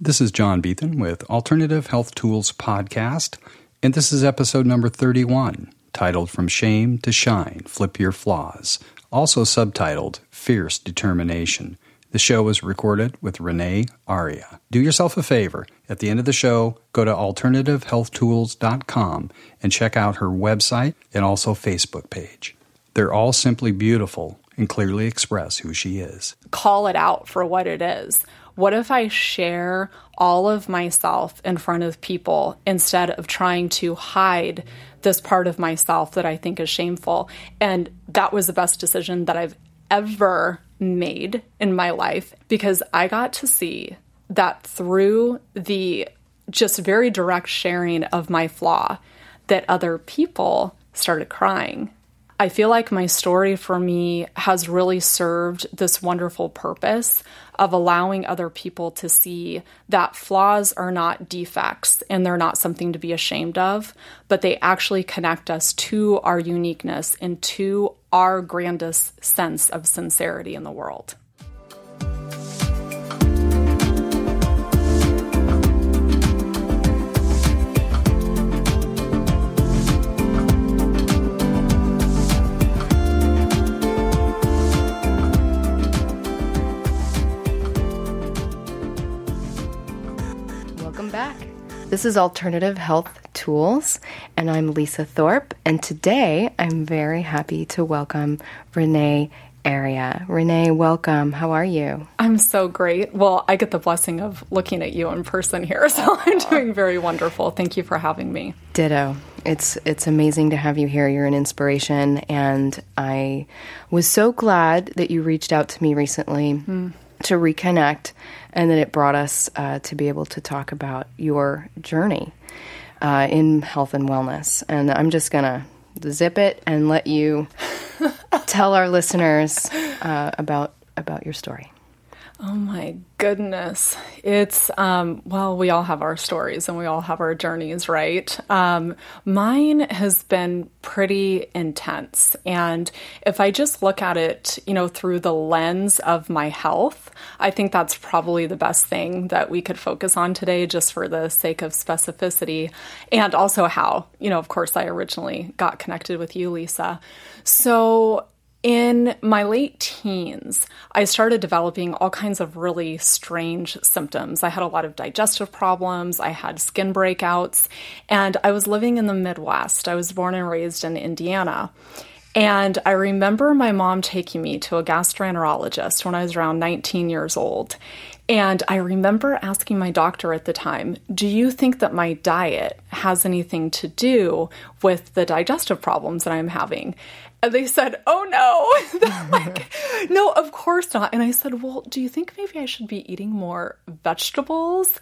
This is John Beethan with Alternative Health Tools Podcast, and this is episode number 31, titled From Shame to Shine Flip Your Flaws, also subtitled Fierce Determination. The show was recorded with Renee Airya. Do yourself a favor. At the end of the show, go to alternativehealthtools.com and check out her website and also Facebook page. They're all simply beautiful and clearly express who she is. Call it out for what it is. What if I share all of myself in front of people instead of trying to hide this part of myself that I think is shameful? And that was the best decision that I've ever made in my life because I got to see that through the just very direct sharing of my flaw that other people started crying I feel like my story for me has really served this wonderful purpose of allowing other people to see that flaws are not defects and they're not something to be ashamed of, but they actually connect us to our uniqueness and to our grandest sense of sincerity in the world. This is Alternative Health Tools, and I'm Lisa Thorpe. And today I'm very happy to welcome Renee Airya. Renee, welcome. How are you? I'm so great. Well, I get the blessing of looking at you in person here, so I'm doing very wonderful. Thank you for having me. Ditto. It's it's amazing to have you here. You're an inspiration, and I was so glad that you reached out to me recently. Mm to reconnect, and then it brought us uh, to be able to talk about your journey uh, in health and wellness. And I'm just going to zip it and let you tell our listeners uh, about about your story. Oh my goodness. It's, um, well, we all have our stories and we all have our journeys, right? Um, mine has been pretty intense. And if I just look at it, you know, through the lens of my health, I think that's probably the best thing that we could focus on today, just for the sake of specificity. And also how, you know, of course, I originally got connected with you, Lisa. So, in my late teens, I started developing all kinds of really strange symptoms. I had a lot of digestive problems, I had skin breakouts, and I was living in the Midwest. I was born and raised in Indiana. And I remember my mom taking me to a gastroenterologist when I was around 19 years old. And I remember asking my doctor at the time, Do you think that my diet has anything to do with the digestive problems that I'm having? And they said, Oh no. like, no, of course not. And I said, Well, do you think maybe I should be eating more vegetables?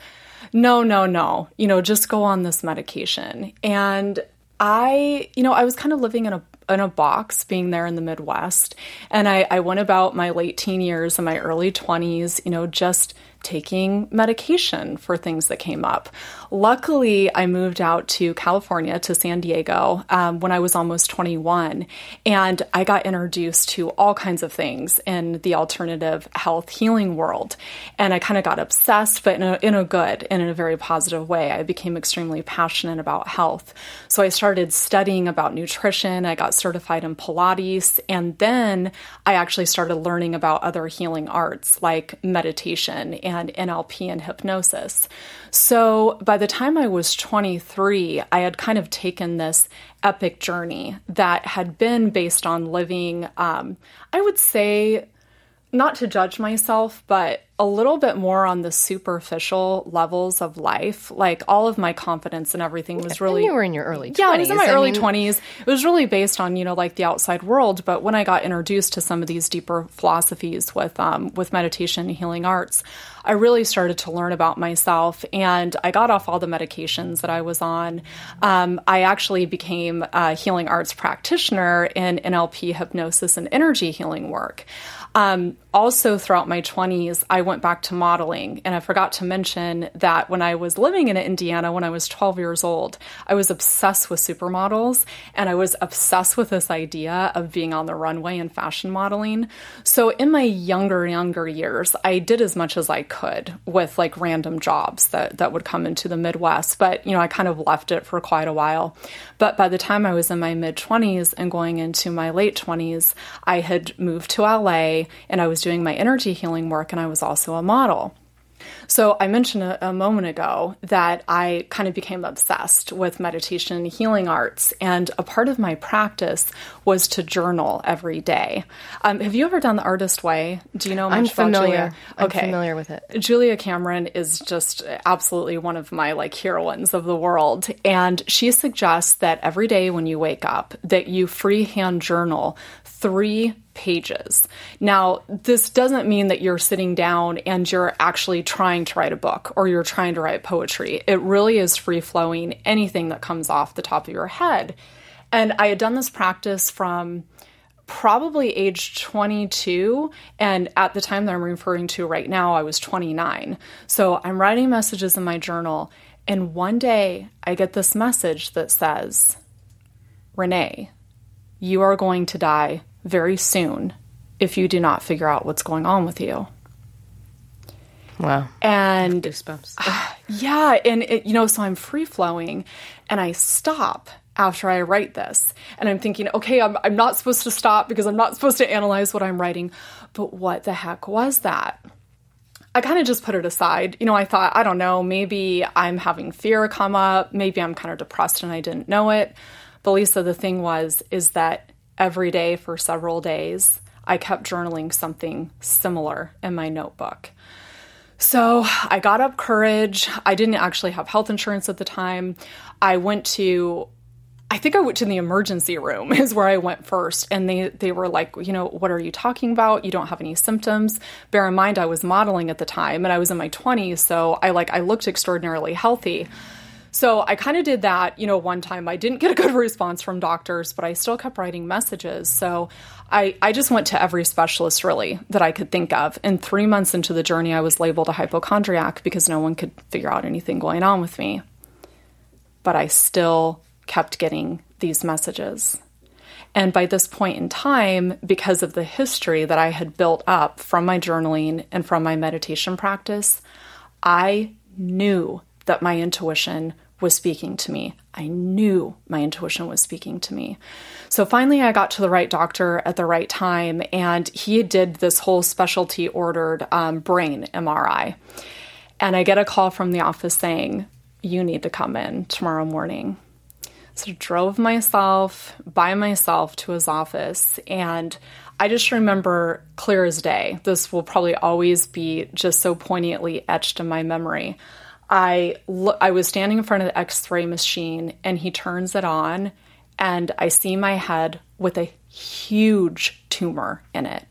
No, no, no. You know, just go on this medication. And I, you know, I was kind of living in a in a box being there in the Midwest. And I, I went about my late teen years and my early 20s, you know, just taking medication for things that came up. Luckily, I moved out to California, to San Diego, um, when I was almost 21, and I got introduced to all kinds of things in the alternative health healing world. And I kind of got obsessed, but in a, in a good and in a very positive way. I became extremely passionate about health. So I started studying about nutrition, I got certified in Pilates, and then I actually started learning about other healing arts like meditation and NLP and hypnosis. So by the time I was 23, I had kind of taken this epic journey that had been based on living, um, I would say, not to judge myself, but a little bit more on the superficial levels of life. Like all of my confidence and everything was really. And you were in your early 20s. Yeah, I was in my I early mean... 20s. It was really based on, you know, like the outside world. But when I got introduced to some of these deeper philosophies with, um, with meditation and healing arts, I really started to learn about myself and I got off all the medications that I was on. Um, I actually became a healing arts practitioner in NLP, hypnosis, and energy healing work. Um, also throughout my 20s, I went back to modeling. And I forgot to mention that when I was living in Indiana, when I was 12 years old, I was obsessed with supermodels and I was obsessed with this idea of being on the runway and fashion modeling. So in my younger, younger years, I did as much as I could with like random jobs that, that would come into the Midwest. But, you know, I kind of left it for quite a while. But by the time I was in my mid 20s and going into my late 20s, I had moved to LA and I was doing my energy healing work and I was also a model. So, I mentioned a, a, moment ago that I kind of became obsessed with meditation and healing arts, and a part of my practice was to journal every day. Um, have you ever done the artist way? Do you know much I'm about familiar. Julia? I'm familiar with it. Julia Cameron is just absolutely one of my like heroines of the world, and she suggests that every day when you wake up, that you freehand journal three pages. Now, this doesn't mean that you're sitting down and you're actually trying to write a book or you're trying to write poetry. It really is free flowing, anything that comes off the top of your head. And I had done this practice from probably age 22 and at the time that I'm referring to right now I was 29. So I'm writing messages in my journal and one day I get this message that says, "Renee, you are going to die very soon if you do not figure out what's going on with you. Wow. And goosebumps. yeah, and it, you know, so I'm free flowing and I stop after I write this. And I'm thinking, okay, I'm, I'm not supposed to stop because I'm not supposed to analyze what I'm writing. But what the heck was that? I kind of just put it aside. You know, I thought, I don't know, maybe I'm having fear come up. Maybe I'm kind of depressed and I didn't know it. But Lisa, the thing was, is that every day for several days, I kept journaling something similar in my notebook. So I got up courage. I didn't actually have health insurance at the time. I went to I think I went to the emergency room is where I went first and they they were like, you know, what are you talking about? You don't have any symptoms. Bear in mind I was modeling at the time and I was in my 20s, so I like I looked extraordinarily healthy. So I kind of did that, you know, one time. I didn't get a good response from doctors, but I still kept writing messages. So I, I just went to every specialist really that I could think of. And three months into the journey, I was labeled a hypochondriac because no one could figure out anything going on with me. But I still kept getting these messages. And by this point in time, because of the history that I had built up from my journaling and from my meditation practice, I knew that my intuition was speaking to me. I knew my intuition was speaking to me. So finally, I got to the right doctor at the right time, and he did this whole specialty ordered um, brain MRI. And I get a call from the office saying, You need to come in tomorrow morning. So I drove myself by myself to his office, and I just remember clear as day. This will probably always be just so poignantly etched in my memory. I lo- I was standing in front of the X-ray machine and he turns it on and I see my head with a huge tumor in it.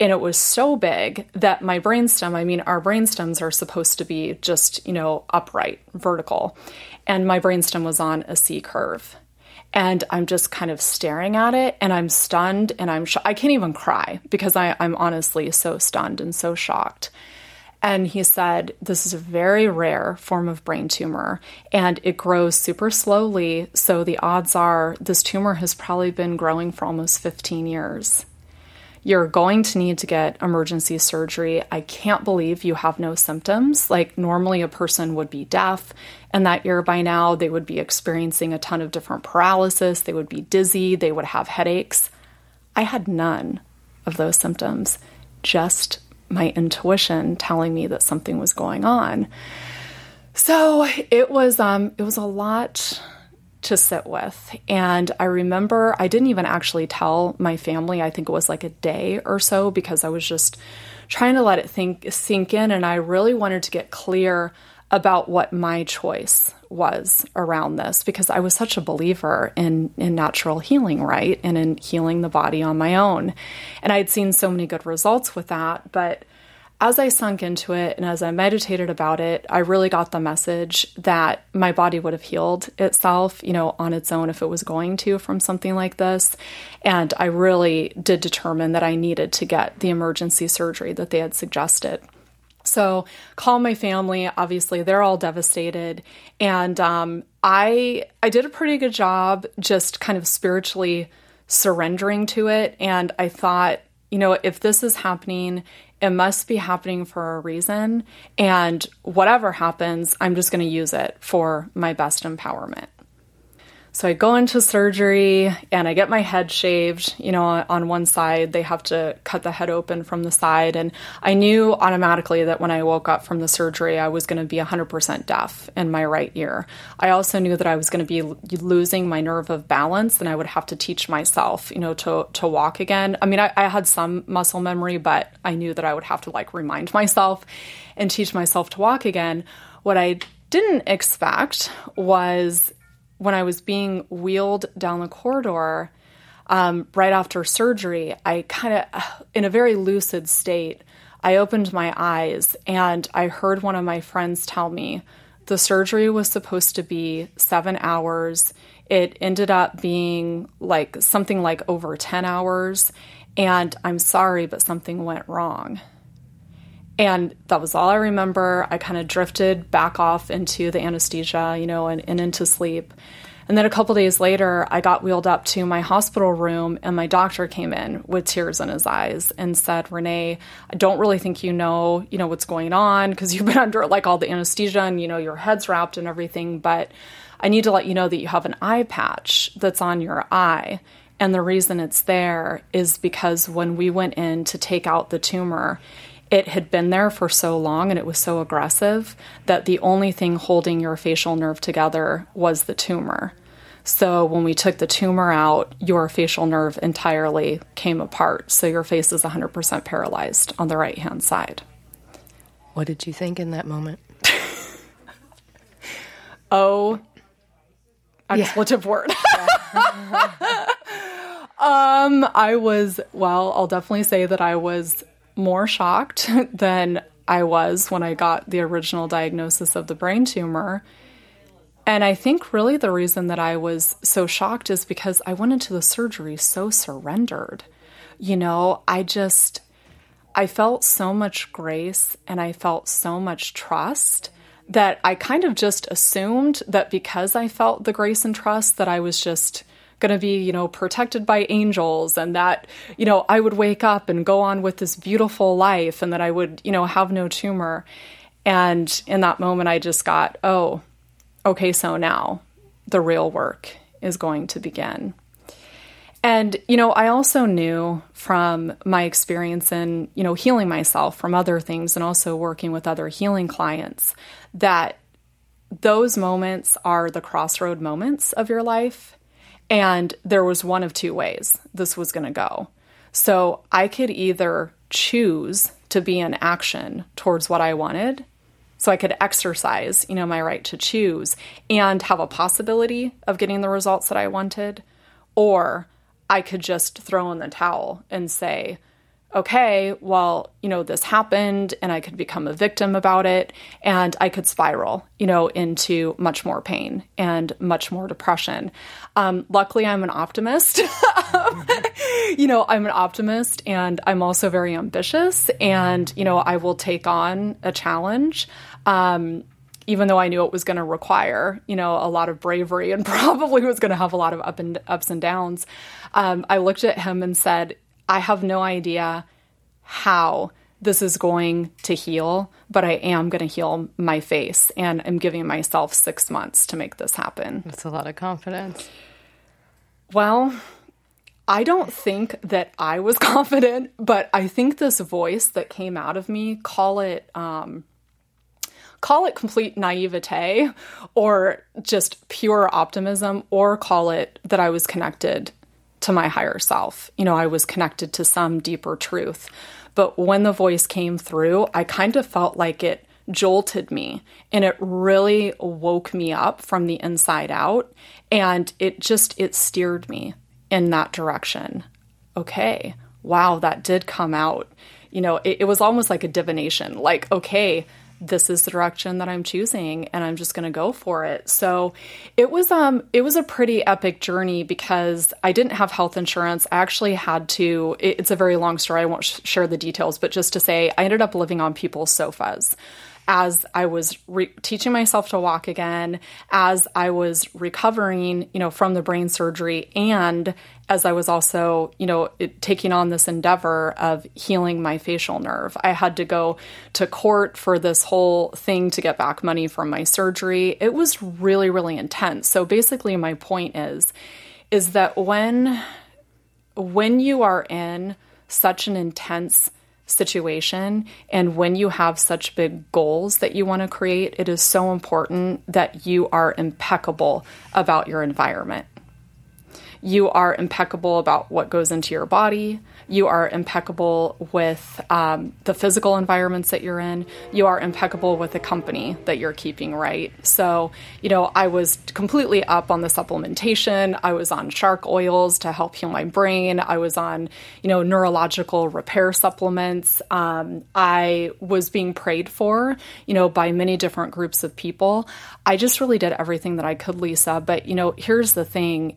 And it was so big that my brainstem, I mean, our brainstems are supposed to be just, you know, upright, vertical. And my brainstem was on a C curve. And I'm just kind of staring at it and I'm stunned and I'm, sh- I can't even cry because I, I'm honestly so stunned and so shocked. And he said, This is a very rare form of brain tumor and it grows super slowly. So the odds are this tumor has probably been growing for almost 15 years. You're going to need to get emergency surgery. I can't believe you have no symptoms. Like, normally a person would be deaf, and that year by now they would be experiencing a ton of different paralysis. They would be dizzy. They would have headaches. I had none of those symptoms, just my intuition telling me that something was going on. So it was um, it was a lot to sit with. And I remember I didn't even actually tell my family. I think it was like a day or so because I was just trying to let it think sink in and I really wanted to get clear about what my choice was around this because I was such a believer in in natural healing, right? And in healing the body on my own. And I had seen so many good results with that, but as I sunk into it and as I meditated about it, I really got the message that my body would have healed itself, you know, on its own if it was going to from something like this. And I really did determine that I needed to get the emergency surgery that they had suggested. So, call my family. Obviously, they're all devastated, and um, I I did a pretty good job, just kind of spiritually surrendering to it. And I thought, you know, if this is happening, it must be happening for a reason. And whatever happens, I'm just going to use it for my best empowerment. So I go into surgery and I get my head shaved. You know, on one side, they have to cut the head open from the side. And I knew automatically that when I woke up from the surgery, I was going to be 100% deaf in my right ear. I also knew that I was going to be losing my nerve of balance and I would have to teach myself, you know, to, to walk again. I mean, I, I had some muscle memory, but I knew that I would have to like remind myself and teach myself to walk again. What I didn't expect was when I was being wheeled down the corridor um, right after surgery, I kind of, in a very lucid state, I opened my eyes and I heard one of my friends tell me the surgery was supposed to be seven hours. It ended up being like something like over 10 hours. And I'm sorry, but something went wrong. And that was all I remember. I kind of drifted back off into the anesthesia, you know, and, and into sleep. And then a couple days later, I got wheeled up to my hospital room, and my doctor came in with tears in his eyes and said, "Renee, I don't really think you know, you know, what's going on because you've been under like all the anesthesia and you know your head's wrapped and everything, but I need to let you know that you have an eye patch that's on your eye." And the reason it's there is because when we went in to take out the tumor, it had been there for so long and it was so aggressive that the only thing holding your facial nerve together was the tumor. So when we took the tumor out, your facial nerve entirely came apart. So your face is 100% paralyzed on the right hand side. What did you think in that moment? oh, expletive yeah. word. um, I was, well, I'll definitely say that I was more shocked than I was when I got the original diagnosis of the brain tumor. And I think really the reason that I was so shocked is because I went into the surgery so surrendered. You know, I just, I felt so much grace and I felt so much trust that I kind of just assumed that because I felt the grace and trust that I was just going to be, you know, protected by angels and that, you know, I would wake up and go on with this beautiful life and that I would, you know, have no tumor. And in that moment, I just got, oh, okay, so now the real work is going to begin. And, you know, I also knew from my experience in, you know, healing myself from other things and also working with other healing clients that those moments are the crossroad moments of your life. And there was one of two ways this was going to go. So I could either choose to be in action towards what I wanted. So I could exercise, you know, my right to choose and have a possibility of getting the results that I wanted. Or I could just throw in the towel and say, okay, well, you know, this happened and I could become a victim about it and I could spiral, you know, into much more pain and much more depression. Um, luckily, I'm an optimist. you know, I'm an optimist and I'm also very ambitious and, you know, I will take on a challenge. Um, even though I knew it was going to require, you know, a lot of bravery and probably was going to have a lot of up and ups and downs, um, I looked at him and said, I have no idea how this is going to heal, but I am going to heal my face. And I'm giving myself six months to make this happen. That's a lot of confidence. Well, I don't think that I was confident, but I think this voice that came out of me, call it, um, call it complete naivete or just pure optimism, or call it that I was connected to my higher self. You know, I was connected to some deeper truth. But when the voice came through, I kind of felt like it jolted me and it really woke me up from the inside out and it just it steered me in that direction. Okay. Wow, that did come out. you know, it, it was almost like a divination. Like, okay, this is the direction that I'm choosing and I'm just going to go for it. So it was um it was a pretty epic journey because I didn't have health insurance. I actually had to it, it's a very long story. I won't sh- share the details, but just to say I ended up living on people's sofas as I was re- teaching myself to walk again, as I was recovering, you know, from the brain surgery, and as I was also, you know, it, taking on this endeavor of healing my facial nerve. I had to go to court for this whole thing to get back money from my surgery. It was really, really intense. So basically, my point is, is that when when you are in such an intense situation. And when you have such big goals that you want to create, it is so important that you are impeccable about your environment. You are impeccable about what goes into your body. You are impeccable with um, the physical environments that you're in. You are impeccable with the company that you're keeping right. So, you know, I was completely up on the supplementation. I was on shark oils to help heal my brain. I was on, you know, neurological repair supplements. Um, I was being prayed for, you know, by many different groups of people. I just really did everything that I could, Lisa. But, you know, here's the thing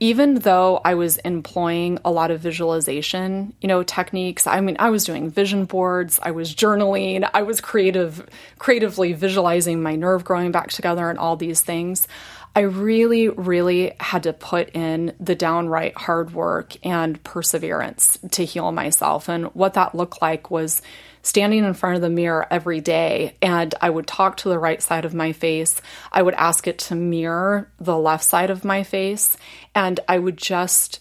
even though I was employing a lot of visualization, you know, techniques, I mean, I was doing vision boards, I was journaling, I was creative, creatively visualizing my nerve growing back together and all these things. I really, really had to put in the downright hard work and perseverance to heal myself. And what that looked like was standing in front of the mirror every day and I would talk to the right side of my face. I would ask it to mirror the left side of my face. And I would just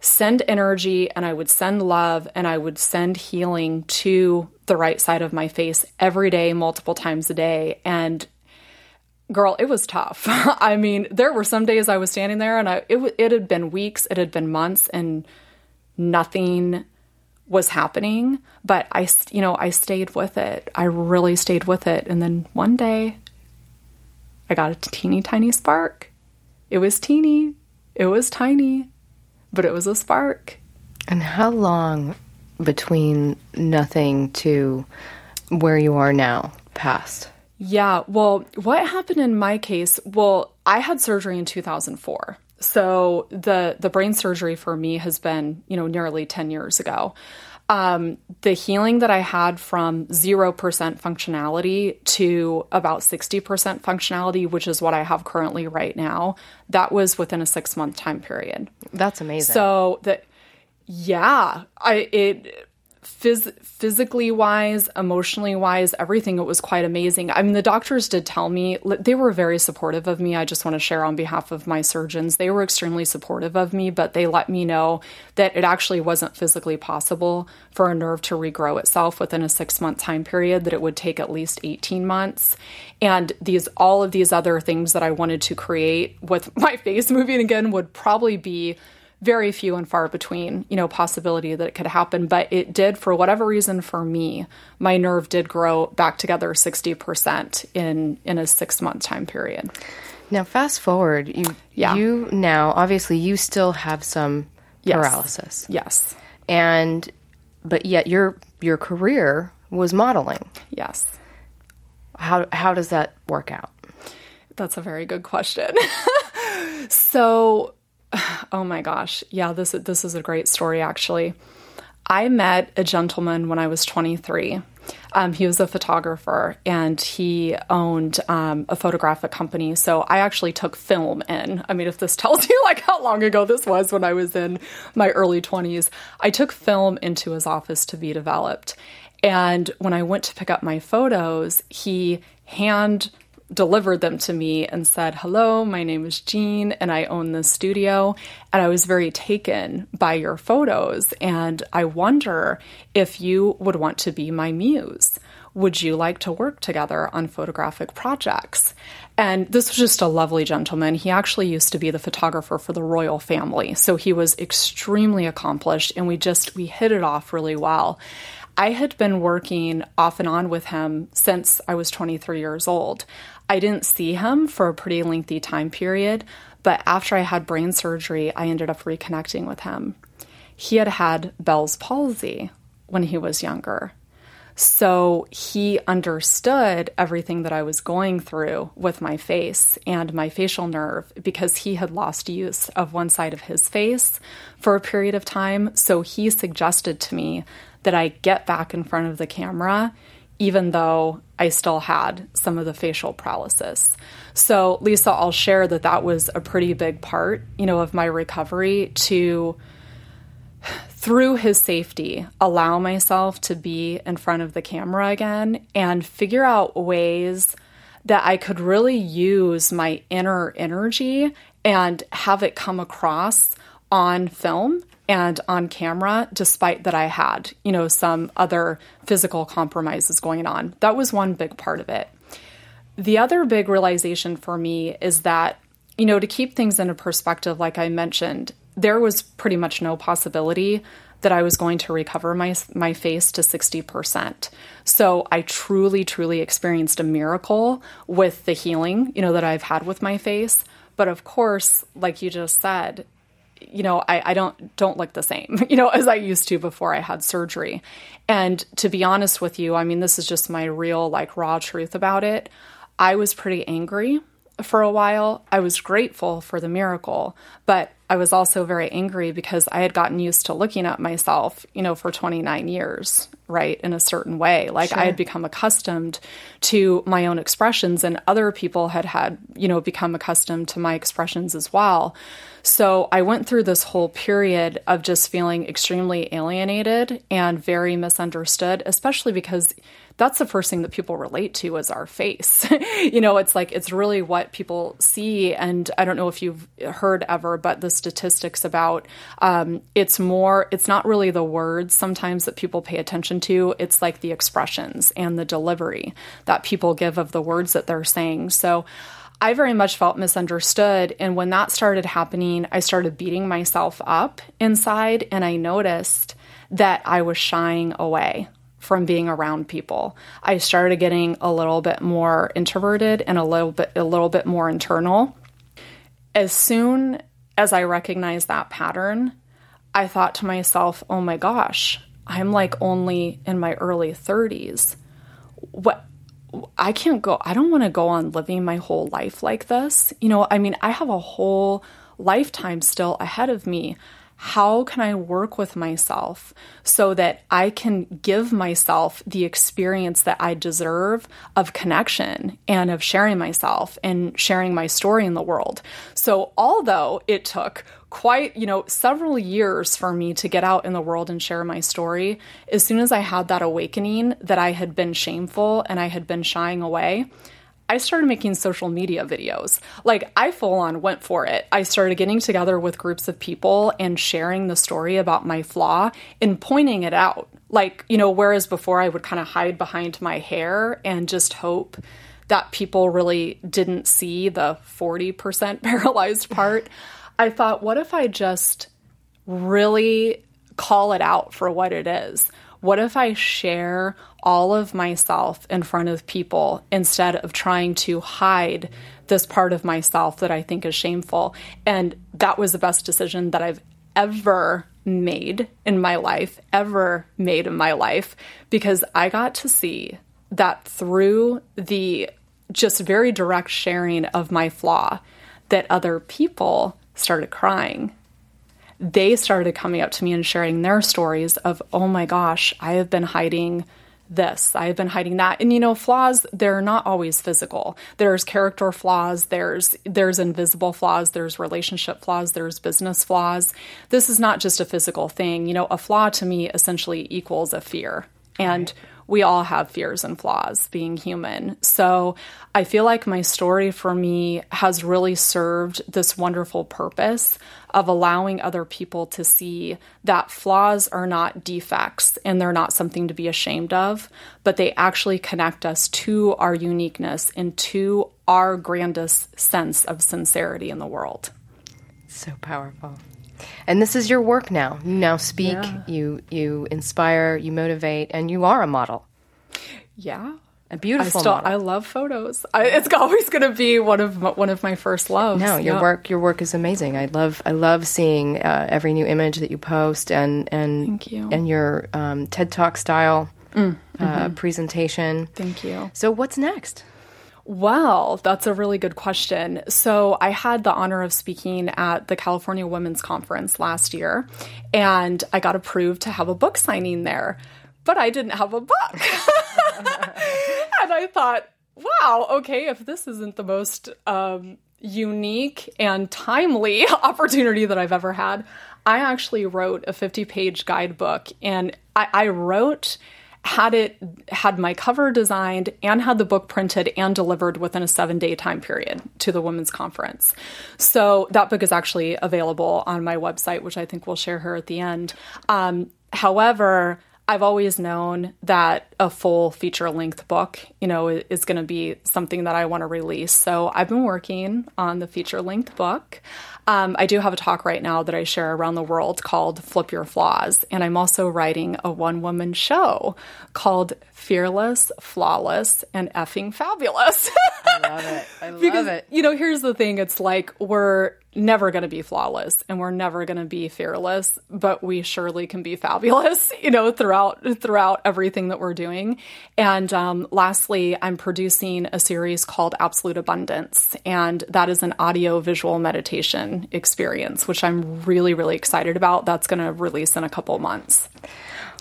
send energy and I would send love and I would send healing to the right side of my face every day, multiple times a day. And girl, it was tough. I mean, there were some days I was standing there and I, it, it had been weeks, it had been months, and nothing was happening, but I, you know, I stayed with it. I really stayed with it. And then one day I got a teeny tiny spark. It was teeny, it was tiny, but it was a spark. And how long between nothing to where you are now passed? Yeah, well, what happened in my case? Well, I had surgery in 2004. So the the brain surgery for me has been, you know, nearly 10 years ago. Um, the healing that I had from 0% functionality to about 60% functionality, which is what I have currently right now, that was within a six month time period. That's amazing. So that, yeah, I, it, phys- physically wise, emotionally wise, everything, it was quite amazing. I mean, the doctors did tell me, they were very supportive of me. I just want to share on behalf of my surgeons. They were extremely supportive of me, but they let me know that it actually wasn't physically possible for a nerve to regrow itself within a six month time period, that it would take at least 18 months. And these, all of these other things that I wanted to create with my face moving again would probably be very few and far between, you know, possibility that it could happen. But it did, for whatever reason, for me, my nerve did grow back together 60% in, in a six month time period. Now, fast forward, you, yeah. you now, obviously, you still have some yes. paralysis. Yes. And, but yet your, your career was modeling. Yes. How, how does that work out? That's a very good question. so, oh my gosh. Yeah, this this is a great story actually. I met a gentleman when I was 23. Um, he was a photographer and he owned um, a photographic company. So I actually took film in. I mean, if this tells you like how long ago this was when I was in my early 20s, I took film into his office to be developed. And when I went to pick up my photos, he hand delivered them to me and said, Hello, my name is Jean and I own this studio. And I was very taken by your photos. And I wonder if you would want to be my muse. Would you like to work together on photographic projects? And this was just a lovely gentleman. He actually used to be the photographer for the royal family. So he was extremely accomplished and we just, we hit it off really well. I had been working off and on with him since I was 23 years old. I didn't see him for a pretty lengthy time period, but after I had brain surgery, I ended up reconnecting with him. He had had Bell's palsy, when he was younger. So he understood everything that I was going through with my face and my facial nerve because he had lost use of one side of his face for a period of time. So he suggested to me that I get back in front of the camera, even though I still had some of the facial paralysis. So, Lisa, I'll share that that was a pretty big part, you know, of my recovery to through his safety, allow myself to be in front of the camera again and figure out ways that I could really use my inner energy and have it come across on film and on camera, despite that I had, you know, some other physical compromises going on. That was one big part of it. The other big realization for me is that, you know, to keep things in a perspective, like I mentioned, there was pretty much no possibility that I was going to recover my my face to 60%. So I truly truly experienced a miracle with the healing, you know, that I've had with my face. But of course, like you just said, you know, I, I don't don't look the same, you know, as I used to before I had surgery. And to be honest with you, I mean, this is just my real like raw truth about it. I was pretty angry for a while. I was grateful for the miracle, but I was also very angry because I had gotten used to looking at myself, you know, for 29 years, right, in a certain way. Like sure. I had become accustomed to my own expressions, and other people had had, you know, become accustomed to my expressions as well. So I went through this whole period of just feeling extremely alienated and very misunderstood, especially because that's the first thing that people relate to is our face. you know, it's like it's really what people see. And I don't know if you've heard ever, but the statistics about um, it's more, it's not really the words sometimes that people pay attention to. It's like the expressions and the delivery that people give of the words that they're saying. So, I very much felt misunderstood. And when that started happening, I started beating myself up inside, and I noticed that I was shying away from being around people. I started getting a little bit more introverted and a little bit a little bit more internal. As soon as I recognized that pattern, I thought to myself, "Oh my gosh, I'm like only in my early 30s. What I can't go I don't want to go on living my whole life like this. You know, I mean, I have a whole lifetime still ahead of me how can I work with myself so that I can give myself the experience that I deserve of connection and of sharing myself and sharing my story in the world? So, although it took quite, you know, several years for me to get out in the world and share my story, as soon as I had that awakening that I had been shameful and I had been shying away, I started making social media videos. Like, I full on went for it. I started getting together with groups of people and sharing the story about my flaw and pointing it out. Like, you know, whereas before I would kind of hide behind my hair and just hope that people really didn't see the 40% paralyzed part, I thought, what if I just really call it out for what it is? What if I share all of myself in front of people instead of trying to hide this part of myself that I think is shameful? And that was the best decision that I've ever made in my life, ever made in my life, because I got to see that through the just very direct sharing of my flaw, that other people started crying they started coming up to me and sharing their stories of, oh my gosh, I have been hiding this, I have been hiding that. And you know, flaws, they're not always physical. There's character flaws, there's there's invisible flaws, there's relationship flaws, there's business flaws. This is not just a physical thing. You know, a flaw to me essentially equals a fear. And right we all have fears and flaws being human. So I feel like my story for me has really served this wonderful purpose of allowing other people to see that flaws are not defects and they're not something to be ashamed of, but they actually connect us to our uniqueness and to our grandest sense of sincerity in the world. So powerful. And this is your work now. You now speak, yeah. you you inspire, you motivate, and you are a model. Yeah. a beautiful I still model. I love photos. I, it's always going to be one of my, one of my first loves. No, your Yeah. work your work is amazing. I love I love seeing uh, every new image that you post and and Thank you. and your um, TED Talk style uh, presentation. Thank you. So what's next? Well, that's a really good question. So, I had the honor of speaking at the California Women's Conference last year, and I got approved to have a book signing there, but I didn't have a book. and I thought, wow, okay, if this isn't the most um, unique and timely opportunity that I've ever had, I actually wrote a 50 page guidebook, and I, I wrote had it had my cover designed and had the book printed and delivered within a seven day time period to the women's conference. So that book is actually available on my website which i think we'll share here at the end. Um, however i've always known that a full feature length book you know is going to be something that i want to release. So i've been working on the feature length book um, I do have a talk right now that I share around the world called Flip Your Flaws. And I'm also writing a one woman show called Fearless, Flawless, and Effing Fabulous. I love it. I love because, it. you know, here's the thing it's like we're never going to be flawless and we're never going to be fearless, but we surely can be fabulous, you know, throughout throughout everything that we're doing. And um, lastly, I'm producing a series called Absolute Abundance, and that is an audio visual meditation experience, which I'm really really excited about. That's going to release in a couple months.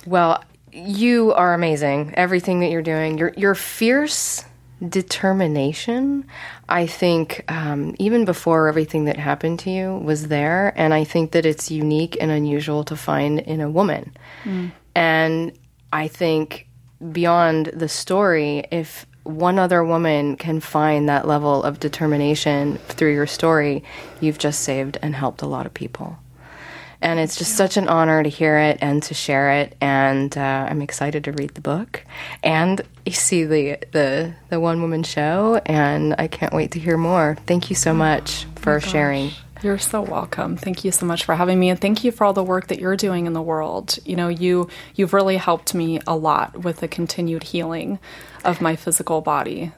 Well, you are amazing. Everything that you're doing, your your fierce determination. I think um, even before everything that happened to you was there, and I think that it's unique and unusual to find in a woman. And I think beyond the story, if one other woman can find that level of determination through your story, you've just saved and helped a lot of people and it's just such an honor to hear it and to share it. And uh, I'm excited to read the book and see the the the one woman show. And I can't wait to hear more. Thank you so much for sharing. You're so welcome. Thank you so much for having me and thank you for all the work that you're doing in the world. You know, you you've really helped me a lot with the continued healing of my physical body.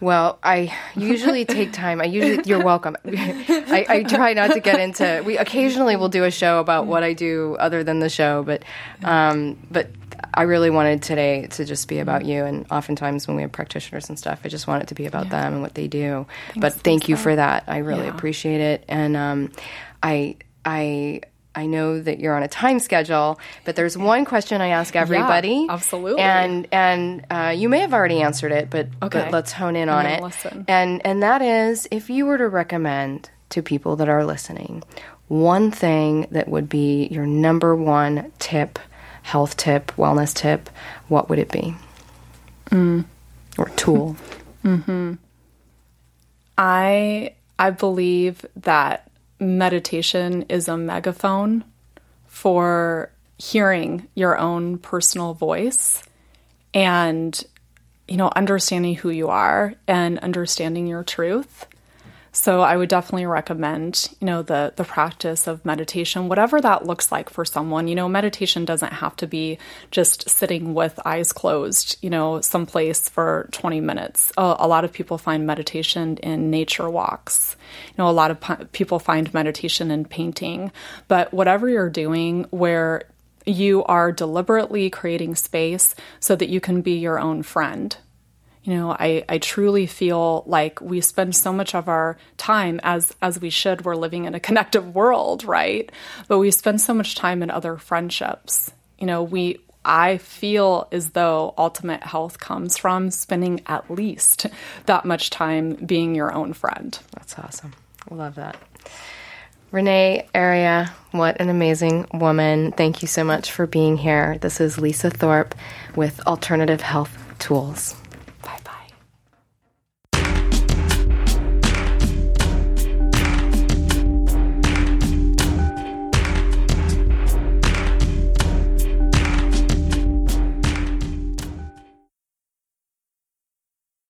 Well, I usually take time. I usually you're welcome. I, I try not to get into. We occasionally will do a show about what I do other than the show, but um, but I really wanted today to just be about you. And oftentimes when we have practitioners and stuff, I just want it to be about them and what they do. but thank you for that. I really Yeah. appreciate it. And um, I I. I know that you're on a time schedule, but there's one question I ask everybody. absolutely. And and uh, you may have already answered it, but Okay. but let's hone in I'm on it. listen. And and that is if you were to recommend to people that are listening one thing that would be your number one tip, health tip, wellness tip, what would it be? Mm. Or tool. I I believe that meditation is a megaphone for hearing your own personal voice and you know understanding who you are and understanding your truth. So I would definitely recommend, you know, the the practice of meditation, whatever that looks like for someone. You know, meditation doesn't have to be just sitting with eyes closed, you know, someplace for 20 minutes. A, a lot of people find meditation in nature walks. You know, a lot of p- people find meditation in painting. But whatever you're doing where you are deliberately creating space so that you can be your own friend you know I, I truly feel like we spend so much of our time as as we should we're living in a connective world right but we spend so much time in other friendships you know we i feel as though ultimate health comes from spending at least that much time being your own friend That's awesome. I love that. Renee Airya, what an amazing woman. Thank you so much for being here. This is Lisa Thorpe with Alternative Health Tools.